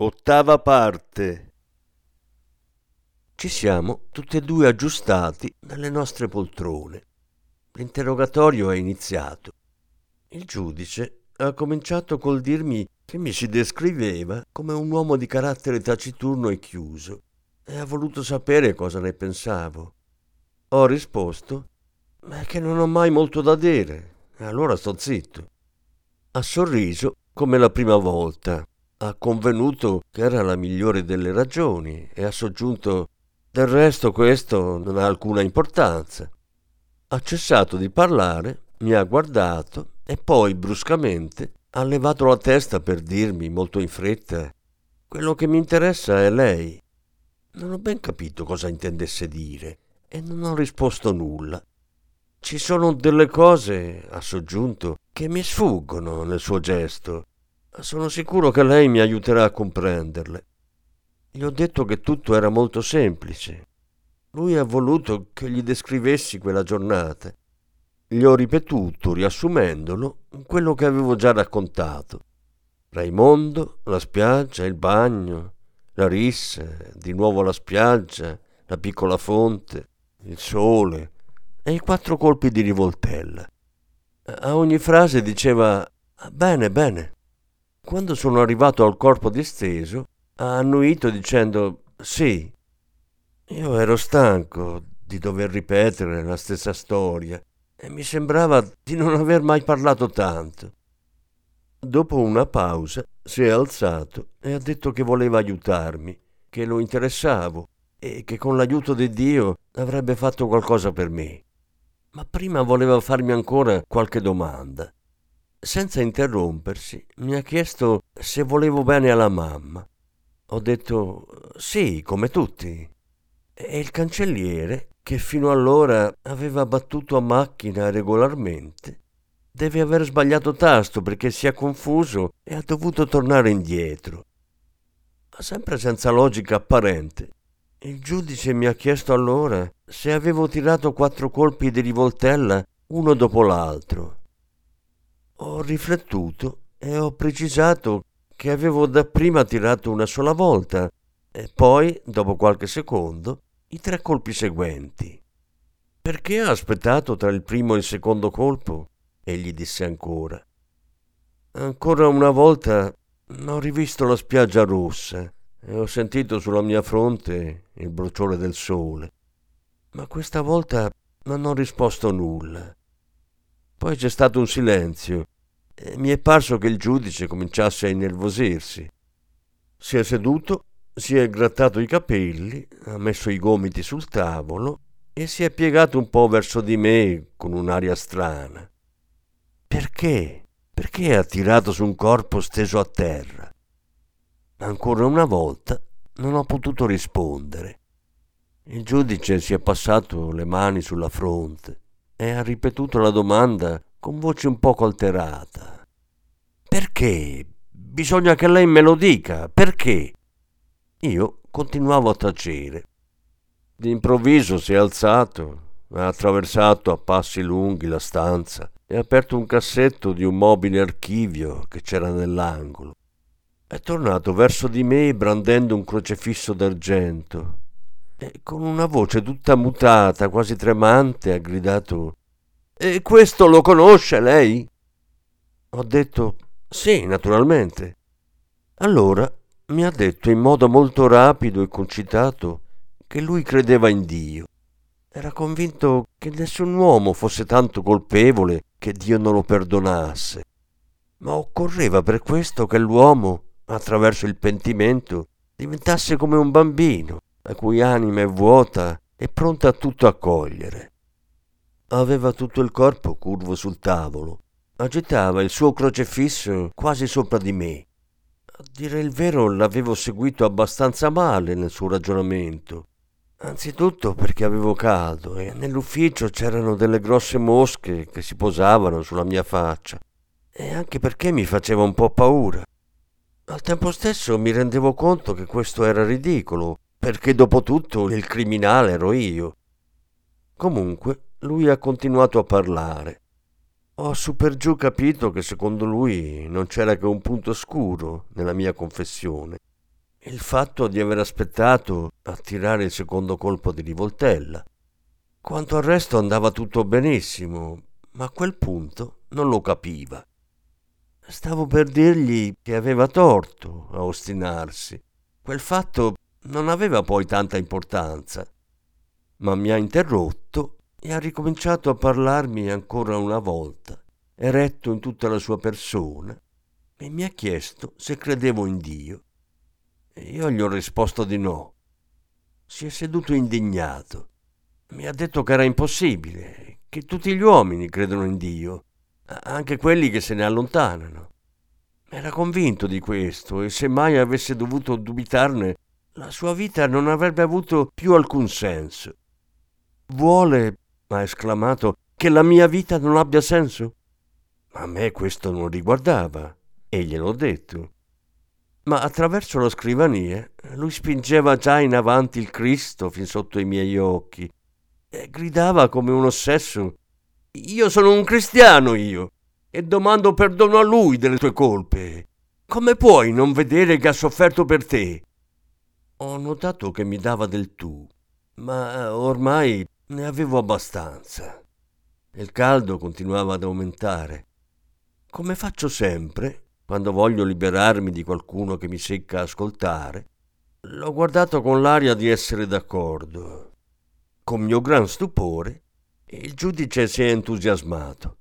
Ottava parte Ci siamo tutti e due aggiustati nelle nostre poltrone. L'interrogatorio è iniziato. Il giudice ha cominciato col dirmi che mi si descriveva come un uomo di carattere taciturno e chiuso e ha voluto sapere cosa ne pensavo. Ho risposto ma che non ho mai molto da dire, e allora sto zitto. Ha sorriso come la prima volta. Ha convenuto che era la migliore delle ragioni e ha soggiunto del resto questo non ha alcuna importanza. Ha cessato di parlare, mi ha guardato e poi bruscamente ha levato la testa per dirmi molto in fretta quello che mi interessa è lei. Non ho ben capito cosa intendesse dire e non ho risposto nulla. Ci sono delle cose, ha soggiunto, che mi sfuggono nel suo gesto. Sono sicuro che lei mi aiuterà a comprenderle. Gli ho detto che tutto era molto semplice. Lui ha voluto che gli descrivessi quella giornata. Gli ho ripetuto, riassumendolo, quello che avevo già raccontato. Raimondo, la spiaggia, il bagno, la rissa, di nuovo la spiaggia, la piccola fonte, il sole, e i quattro colpi di rivoltella. A ogni frase diceva bene, bene. Quando sono arrivato al corpo disteso, ha annuito dicendo sì. Io ero stanco di dover ripetere la stessa storia e mi sembrava di non aver mai parlato tanto. Dopo una pausa si è alzato e ha detto che voleva aiutarmi, che lo interessavo e che con l'aiuto di Dio avrebbe fatto qualcosa per me ma prima voleva farmi ancora qualche domanda. Senza interrompersi, mi ha chiesto se volevo bene alla mamma. Ho detto sì, come tutti. E il cancelliere, che fino allora aveva battuto a macchina regolarmente, deve aver sbagliato tasto perché si è confuso e ha dovuto tornare indietro. Sempre senza logica apparente, il giudice mi ha chiesto allora se avevo tirato quattro colpi di rivoltella uno dopo l'altro. Ho riflettuto e ho precisato che avevo dapprima tirato una sola volta e poi, dopo qualche secondo, i tre colpi seguenti. Perché ha aspettato tra il primo e il secondo colpo? Egli disse ancora. Ancora una volta ho rivisto la spiaggia rossa e ho sentito sulla mia fronte il bruciore del sole. Ma questa volta non ho risposto nulla. Poi c'è stato un silenzio e mi è parso che il giudice cominciasse a innervosirsi. Si è seduto, si è grattato i capelli, ha messo i gomiti sul tavolo e si è piegato un po' verso di me con un'aria strana. Perché? Perché ha tirato su un corpo steso a terra? Ancora una volta non ho potuto rispondere. Il giudice si è passato le mani sulla fronte e ha ripetuto la domanda con voce un poco alterata. Perché? Bisogna che lei me lo dica. Perché? Io continuavo a tacere. D'improvviso si è alzato, ha attraversato a passi lunghi la stanza e ha aperto un cassetto di un mobile archivio che c'era nell'angolo. È tornato verso di me brandendo un crocefisso d'argento e con una voce tutta mutata, quasi tremante, ha gridato E questo lo conosce lei? Ho detto Sì, naturalmente. Allora mi ha detto in modo molto rapido e concitato che lui credeva in Dio. Era convinto che nessun uomo fosse tanto colpevole che Dio non lo perdonasse. Ma occorreva per questo che l'uomo attraverso il pentimento, diventasse come un bambino, la cui anima è vuota e pronta a tutto accogliere. Aveva tutto il corpo curvo sul tavolo, agitava il suo crocefisso quasi sopra di me. A dire il vero l'avevo seguito abbastanza male nel suo ragionamento. Anzitutto perché avevo caldo e nell'ufficio c'erano delle grosse mosche che si posavano sulla mia faccia e anche perché mi faceva un po' paura. Al tempo stesso mi rendevo conto che questo era ridicolo, perché dopo tutto il criminale ero io. Comunque lui ha continuato a parlare. Ho su per giù capito che secondo lui non c'era che un punto scuro nella mia confessione. Il fatto di aver aspettato a tirare il secondo colpo di rivoltella. Quanto al resto andava tutto benissimo, ma a quel punto non lo capiva. Stavo per dirgli che aveva torto a ostinarsi. Quel fatto non aveva poi tanta importanza. Ma mi ha interrotto e ha ricominciato a parlarmi ancora una volta, eretto in tutta la sua persona, e mi ha chiesto se credevo in Dio. E io gli ho risposto di no. Si è seduto indignato. Mi ha detto che era impossibile, che tutti gli uomini credono in Dio anche quelli che se ne allontanano. Era convinto di questo e se mai avesse dovuto dubitarne, la sua vita non avrebbe avuto più alcun senso. Vuole, ha esclamato, che la mia vita non abbia senso? A me questo non riguardava e gliel'ho detto. Ma attraverso la scrivania lui spingeva già in avanti il Cristo fin sotto i miei occhi e gridava come un ossesso io sono un cristiano io e domando perdono a lui delle tue colpe. Come puoi non vedere che ha sofferto per te? Ho notato che mi dava del tu, ma ormai ne avevo abbastanza. Il caldo continuava ad aumentare. Come faccio sempre, quando voglio liberarmi di qualcuno che mi secca ascoltare, l'ho guardato con l'aria di essere d'accordo. Con mio gran stupore il giudice si è entusiasmato.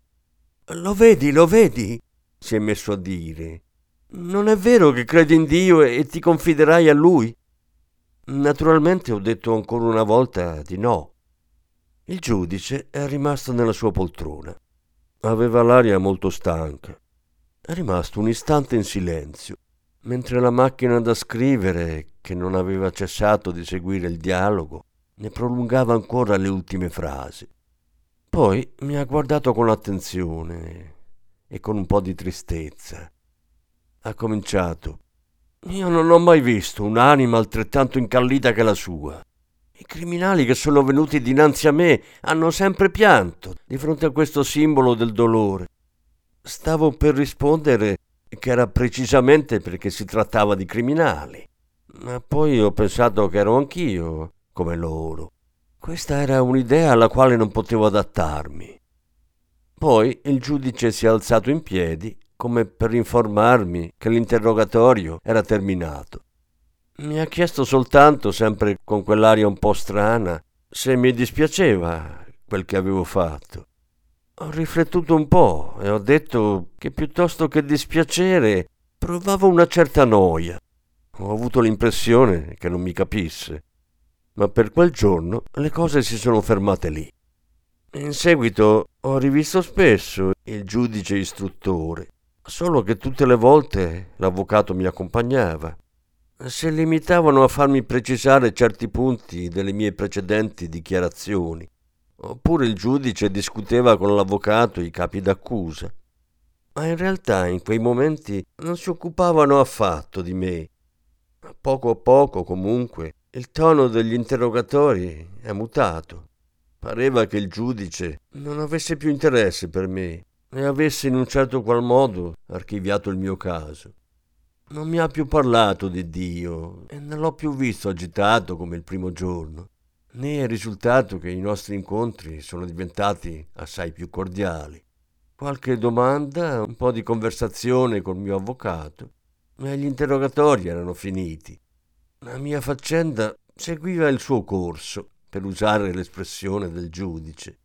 Lo vedi, lo vedi? si è messo a dire. Non è vero che credi in Dio e ti confiderai a Lui? Naturalmente ho detto ancora una volta di no. Il giudice è rimasto nella sua poltrona. Aveva l'aria molto stanca. È rimasto un istante in silenzio, mentre la macchina da scrivere, che non aveva cessato di seguire il dialogo, ne prolungava ancora le ultime frasi. Poi mi ha guardato con attenzione e con un po' di tristezza. Ha cominciato. Io non ho mai visto un'anima altrettanto incallita che la sua. I criminali che sono venuti dinanzi a me hanno sempre pianto di fronte a questo simbolo del dolore. Stavo per rispondere che era precisamente perché si trattava di criminali, ma poi ho pensato che ero anch'io come loro. Questa era un'idea alla quale non potevo adattarmi. Poi il giudice si è alzato in piedi come per informarmi che l'interrogatorio era terminato. Mi ha chiesto soltanto, sempre con quell'aria un po' strana, se mi dispiaceva quel che avevo fatto. Ho riflettuto un po' e ho detto che piuttosto che dispiacere provavo una certa noia. Ho avuto l'impressione che non mi capisse ma per quel giorno le cose si sono fermate lì. In seguito ho rivisto spesso il giudice istruttore, solo che tutte le volte l'avvocato mi accompagnava. Si limitavano a farmi precisare certi punti delle mie precedenti dichiarazioni, oppure il giudice discuteva con l'avvocato i capi d'accusa. Ma in realtà in quei momenti non si occupavano affatto di me. Poco a poco, comunque, il tono degli interrogatori è mutato. Pareva che il giudice non avesse più interesse per me e avesse in un certo qual modo archiviato il mio caso. Non mi ha più parlato di Dio e non l'ho più visto agitato come il primo giorno, né è risultato che i nostri incontri sono diventati assai più cordiali. Qualche domanda, un po' di conversazione col mio avvocato, ma gli interrogatori erano finiti la mia faccenda seguiva il suo corso, per usare l'espressione del giudice.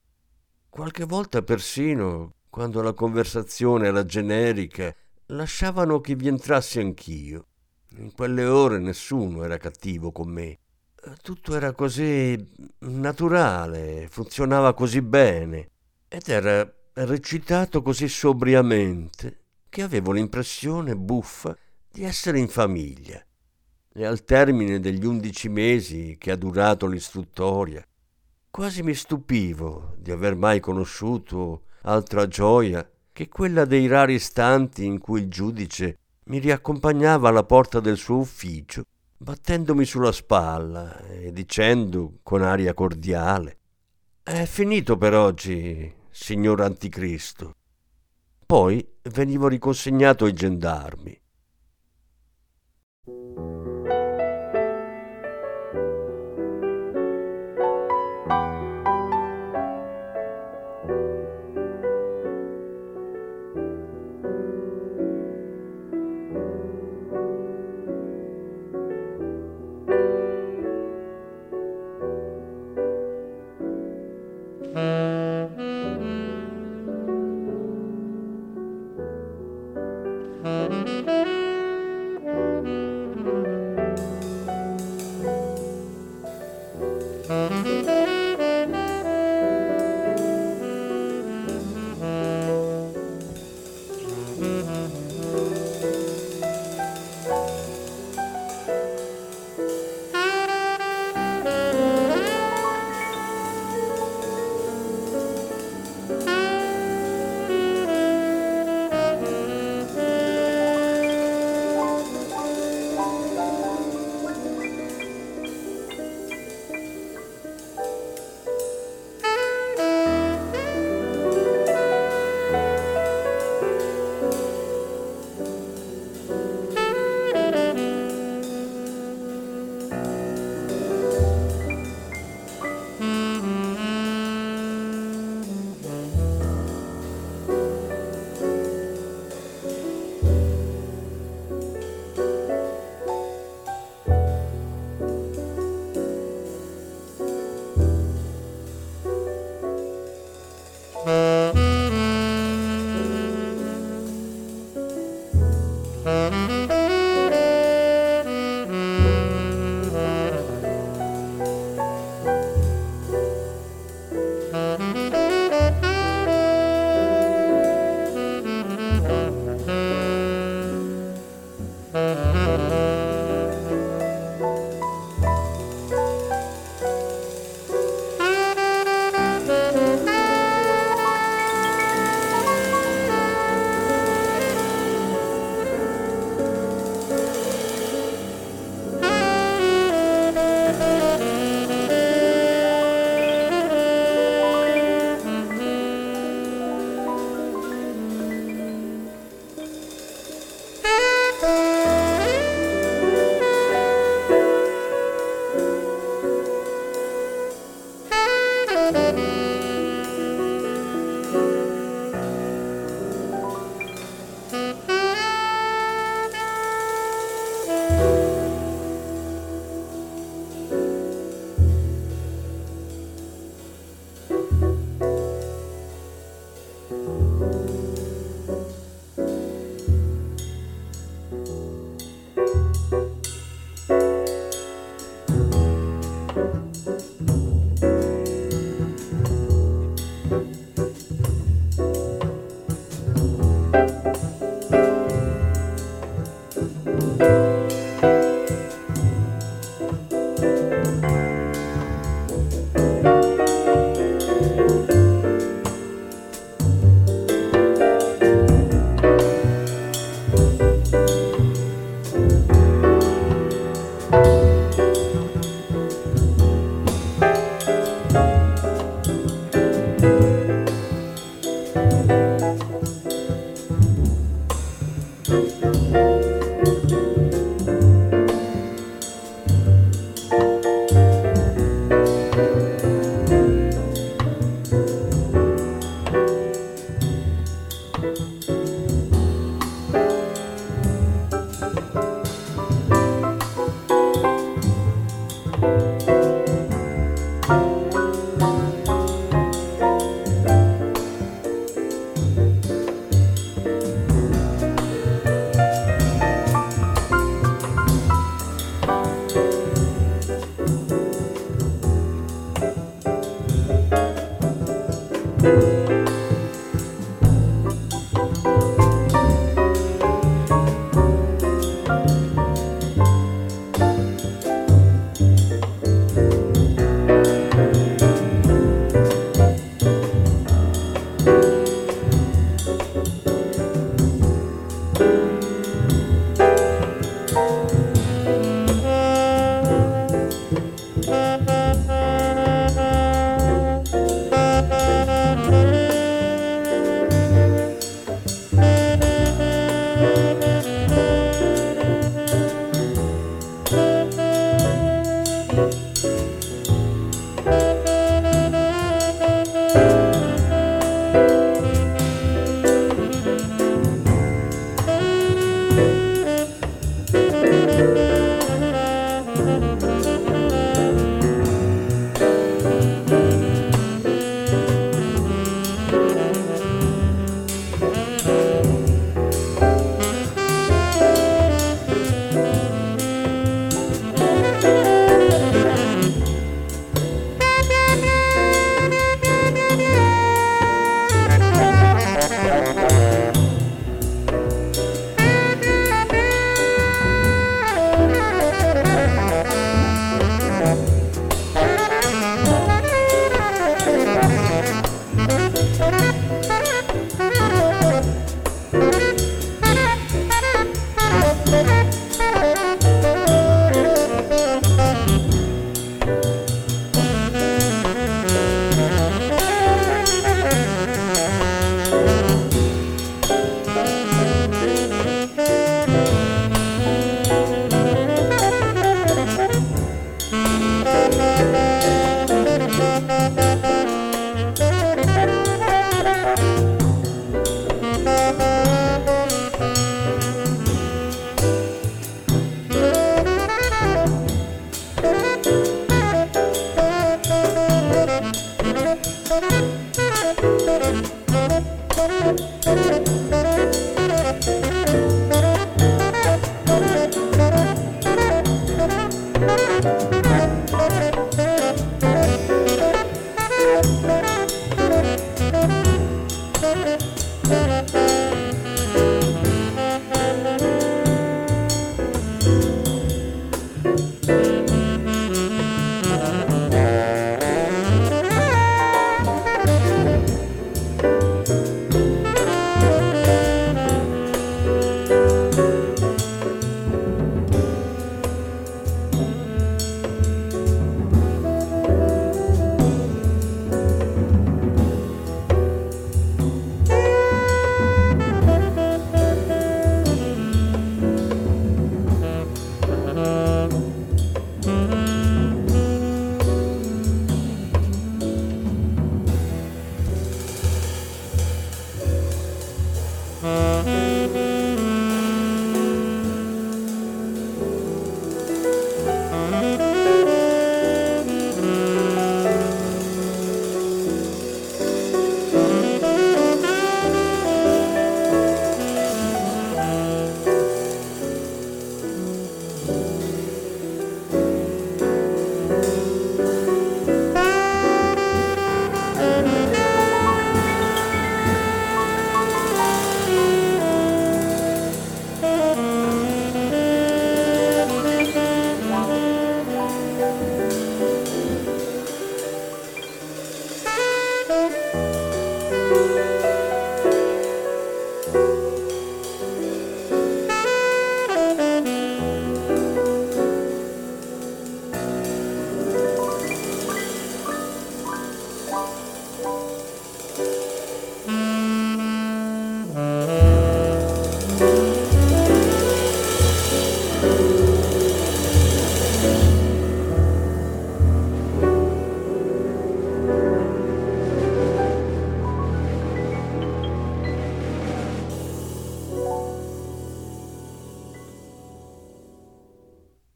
Qualche volta persino, quando la conversazione era generica, lasciavano che vi entrassi anch'io. In quelle ore nessuno era cattivo con me. Tutto era così naturale, funzionava così bene ed era recitato così sobriamente che avevo l'impressione buffa di essere in famiglia. E al termine degli undici mesi che ha durato l'istruttoria, quasi mi stupivo di aver mai conosciuto altra gioia che quella dei rari istanti in cui il giudice mi riaccompagnava alla porta del suo ufficio, battendomi sulla spalla e dicendo con aria cordiale È finito per oggi, signor Anticristo. Poi venivo riconsegnato ai gendarmi. Música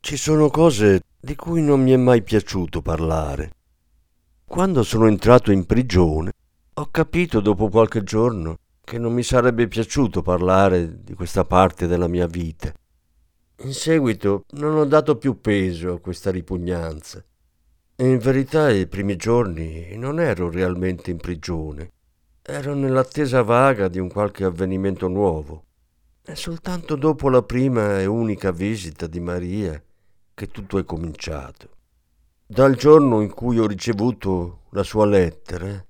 Ci sono cose di cui non mi è mai piaciuto parlare. Quando sono entrato in prigione, ho capito dopo qualche giorno che non mi sarebbe piaciuto parlare di questa parte della mia vita. In seguito non ho dato più peso a questa ripugnanza. E in verità i primi giorni non ero realmente in prigione. Ero nell'attesa vaga di un qualche avvenimento nuovo. E soltanto dopo la prima e unica visita di Maria che tutto è cominciato. Dal giorno in cui ho ricevuto la sua lettera,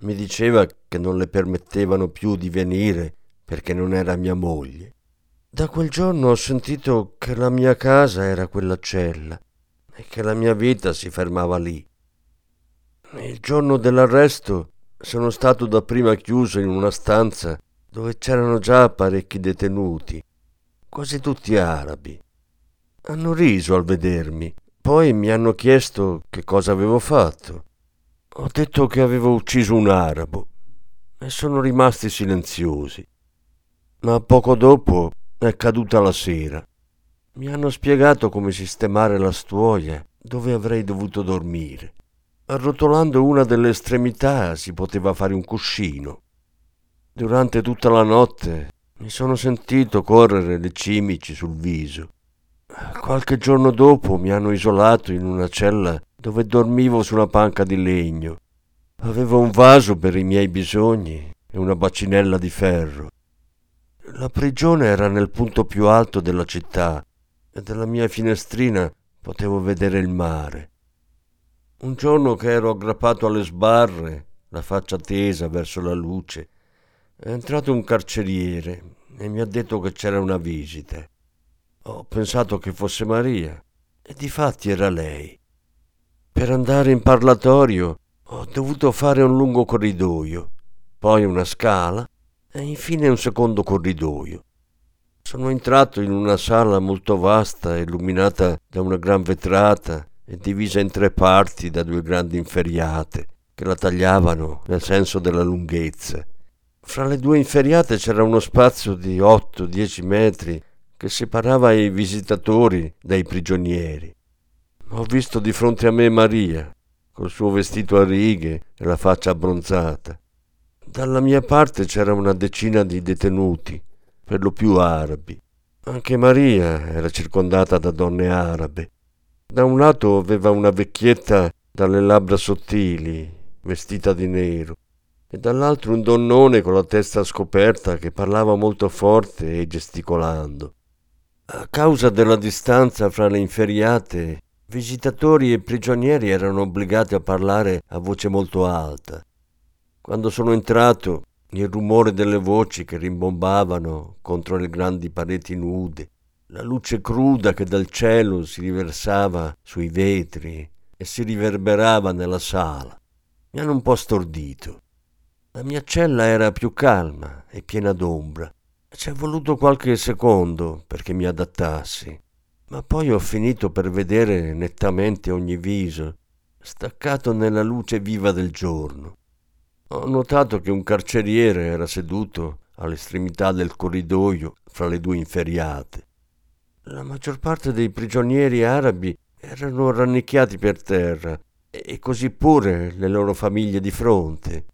mi diceva che non le permettevano più di venire perché non era mia moglie. Da quel giorno ho sentito che la mia casa era quella cella e che la mia vita si fermava lì. Il giorno dell'arresto sono stato dapprima chiuso in una stanza dove c'erano già parecchi detenuti, quasi tutti arabi. Hanno riso al vedermi, Poi mi hanno chiesto che cosa avevo fatto. Ho detto che avevo ucciso un arabo e sono rimasti silenziosi. Ma poco dopo è caduta la sera. Mi hanno spiegato come sistemare la stuoia dove avrei dovuto dormire. Arrotolando una delle estremità si poteva fare un cuscino. Durante tutta la notte mi sono sentito correre le cimici sul viso. Qualche giorno dopo mi hanno isolato in una cella dove dormivo su una panca di legno. Avevo un vaso per i miei bisogni e una bacinella di ferro. La prigione era nel punto più alto della città e dalla mia finestrina potevo vedere il mare. Un giorno che ero aggrappato alle sbarre, la faccia tesa verso la luce, è entrato un carceriere e mi ha detto che c'era una visita. Ho pensato che fosse Maria e difatti era lei. Per andare in parlatorio ho dovuto fare un lungo corridoio, poi una scala e infine un secondo corridoio. Sono entrato in una sala molto vasta, illuminata da una gran vetrata e divisa in tre parti da due grandi inferriate che la tagliavano nel senso della lunghezza. Fra le due inferriate c'era uno spazio di 8-10 metri che separava i visitatori dai prigionieri. Ho visto di fronte a me Maria, col suo vestito a righe e la faccia abbronzata. Dalla mia parte c'era una decina di detenuti, per lo più arabi. Anche Maria era circondata da donne arabe. Da un lato aveva una vecchietta dalle labbra sottili, vestita di nero, e dall'altro un donnone con la testa scoperta che parlava molto forte e gesticolando. A causa della distanza fra le inferriate, visitatori e prigionieri erano obbligati a parlare a voce molto alta. Quando sono entrato, il rumore delle voci che rimbombavano contro le grandi pareti nude, la luce cruda che dal cielo si riversava sui vetri e si riverberava nella sala, mi hanno un po' stordito. La mia cella era più calma e piena d'ombra ci è voluto qualche secondo perché mi adattassi, ma poi ho finito per vedere nettamente ogni viso, staccato nella luce viva del giorno. Ho notato che un carceriere era seduto all'estremità del corridoio fra le due inferriate. La maggior parte dei prigionieri arabi erano rannicchiati per terra e così pure le loro famiglie di fronte.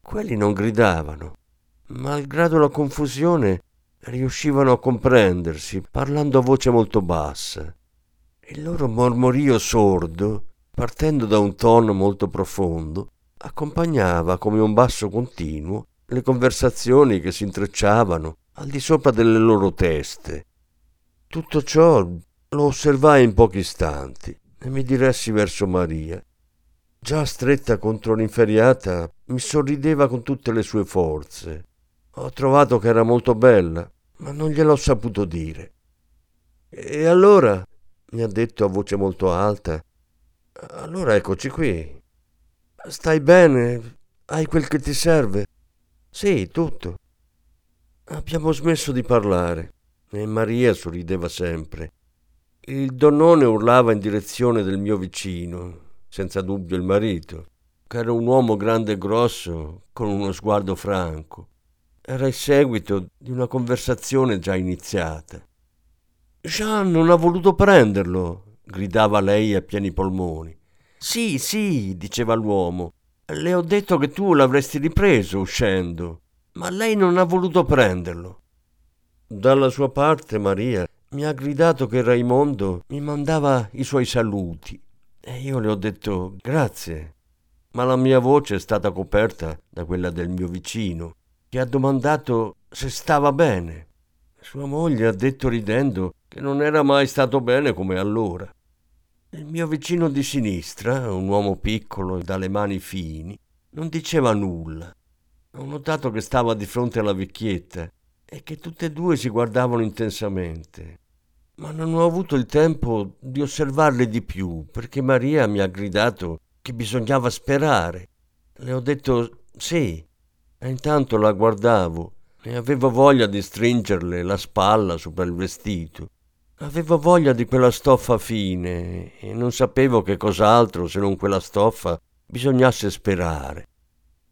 Quelli non gridavano, malgrado la confusione, riuscivano a comprendersi, parlando a voce molto bassa. Il loro mormorio sordo, partendo da un tono molto profondo, accompagnava come un basso continuo le conversazioni che si intrecciavano al di sopra delle loro teste. Tutto ciò lo osservai in pochi istanti e mi diressi verso Maria. Già stretta contro l'inferiata, mi sorrideva con tutte le sue forze. Ho trovato che era molto bella, ma non gliel'ho saputo dire. E allora, mi ha detto a voce molto alta, allora eccoci qui. Stai bene? Hai quel che ti serve? Sì, tutto. Abbiamo smesso di parlare e Maria sorrideva sempre. Il donnone urlava in direzione del mio vicino, senza dubbio il marito, che era un uomo grande e grosso, con uno sguardo franco. Era il seguito di una conversazione già iniziata. Jean non ha voluto prenderlo, gridava lei a pieni polmoni. Sì, sì, diceva l'uomo. Le ho detto che tu l'avresti ripreso uscendo, ma lei non ha voluto prenderlo. Dalla sua parte Maria mi ha gridato che Raimondo mi mandava i suoi saluti e io le ho detto grazie, ma la mia voce è stata coperta da quella del mio vicino che ha domandato se stava bene. Sua moglie ha detto ridendo che non era mai stato bene come allora. Il mio vicino di sinistra, un uomo piccolo e dalle mani fini, non diceva nulla. Ho notato che stava di fronte alla vecchietta e che tutte e due si guardavano intensamente. Ma non ho avuto il tempo di osservarle di più perché Maria mi ha gridato che bisognava sperare. Le ho detto sì, e intanto la guardavo e avevo voglia di stringerle la spalla sopra il vestito. Avevo voglia di quella stoffa fine e non sapevo che cos'altro se non quella stoffa bisognasse sperare.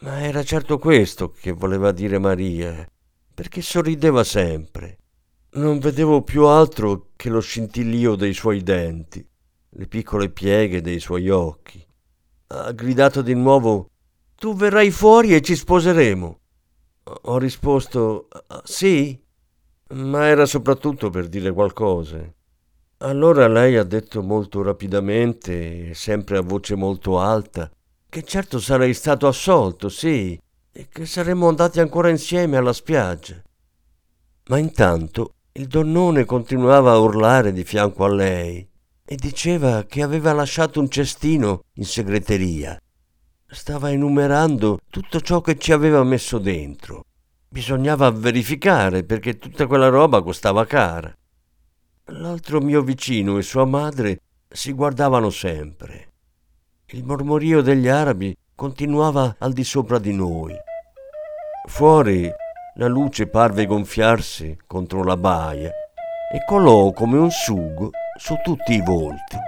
Ma era certo questo che voleva dire Maria, perché sorrideva sempre. Non vedevo più altro che lo scintillio dei suoi denti, le piccole pieghe dei suoi occhi. Ha gridato di nuovo Tu verrai fuori e ci sposeremo. Ho risposto Sì, ma era soprattutto per dire qualcosa. Allora lei ha detto molto rapidamente, sempre a voce molto alta, che certo sarei stato assolto, sì, e che saremmo andati ancora insieme alla spiaggia. Ma intanto il donnone continuava a urlare di fianco a lei e diceva che aveva lasciato un cestino in segreteria. Stava enumerando tutto ciò che ci aveva messo dentro. Bisognava verificare perché tutta quella roba costava cara. L'altro mio vicino e sua madre si guardavano sempre. Il mormorio degli arabi continuava al di sopra di noi. Fuori la luce parve gonfiarsi contro la baia e colò come un sugo su tutti i volti.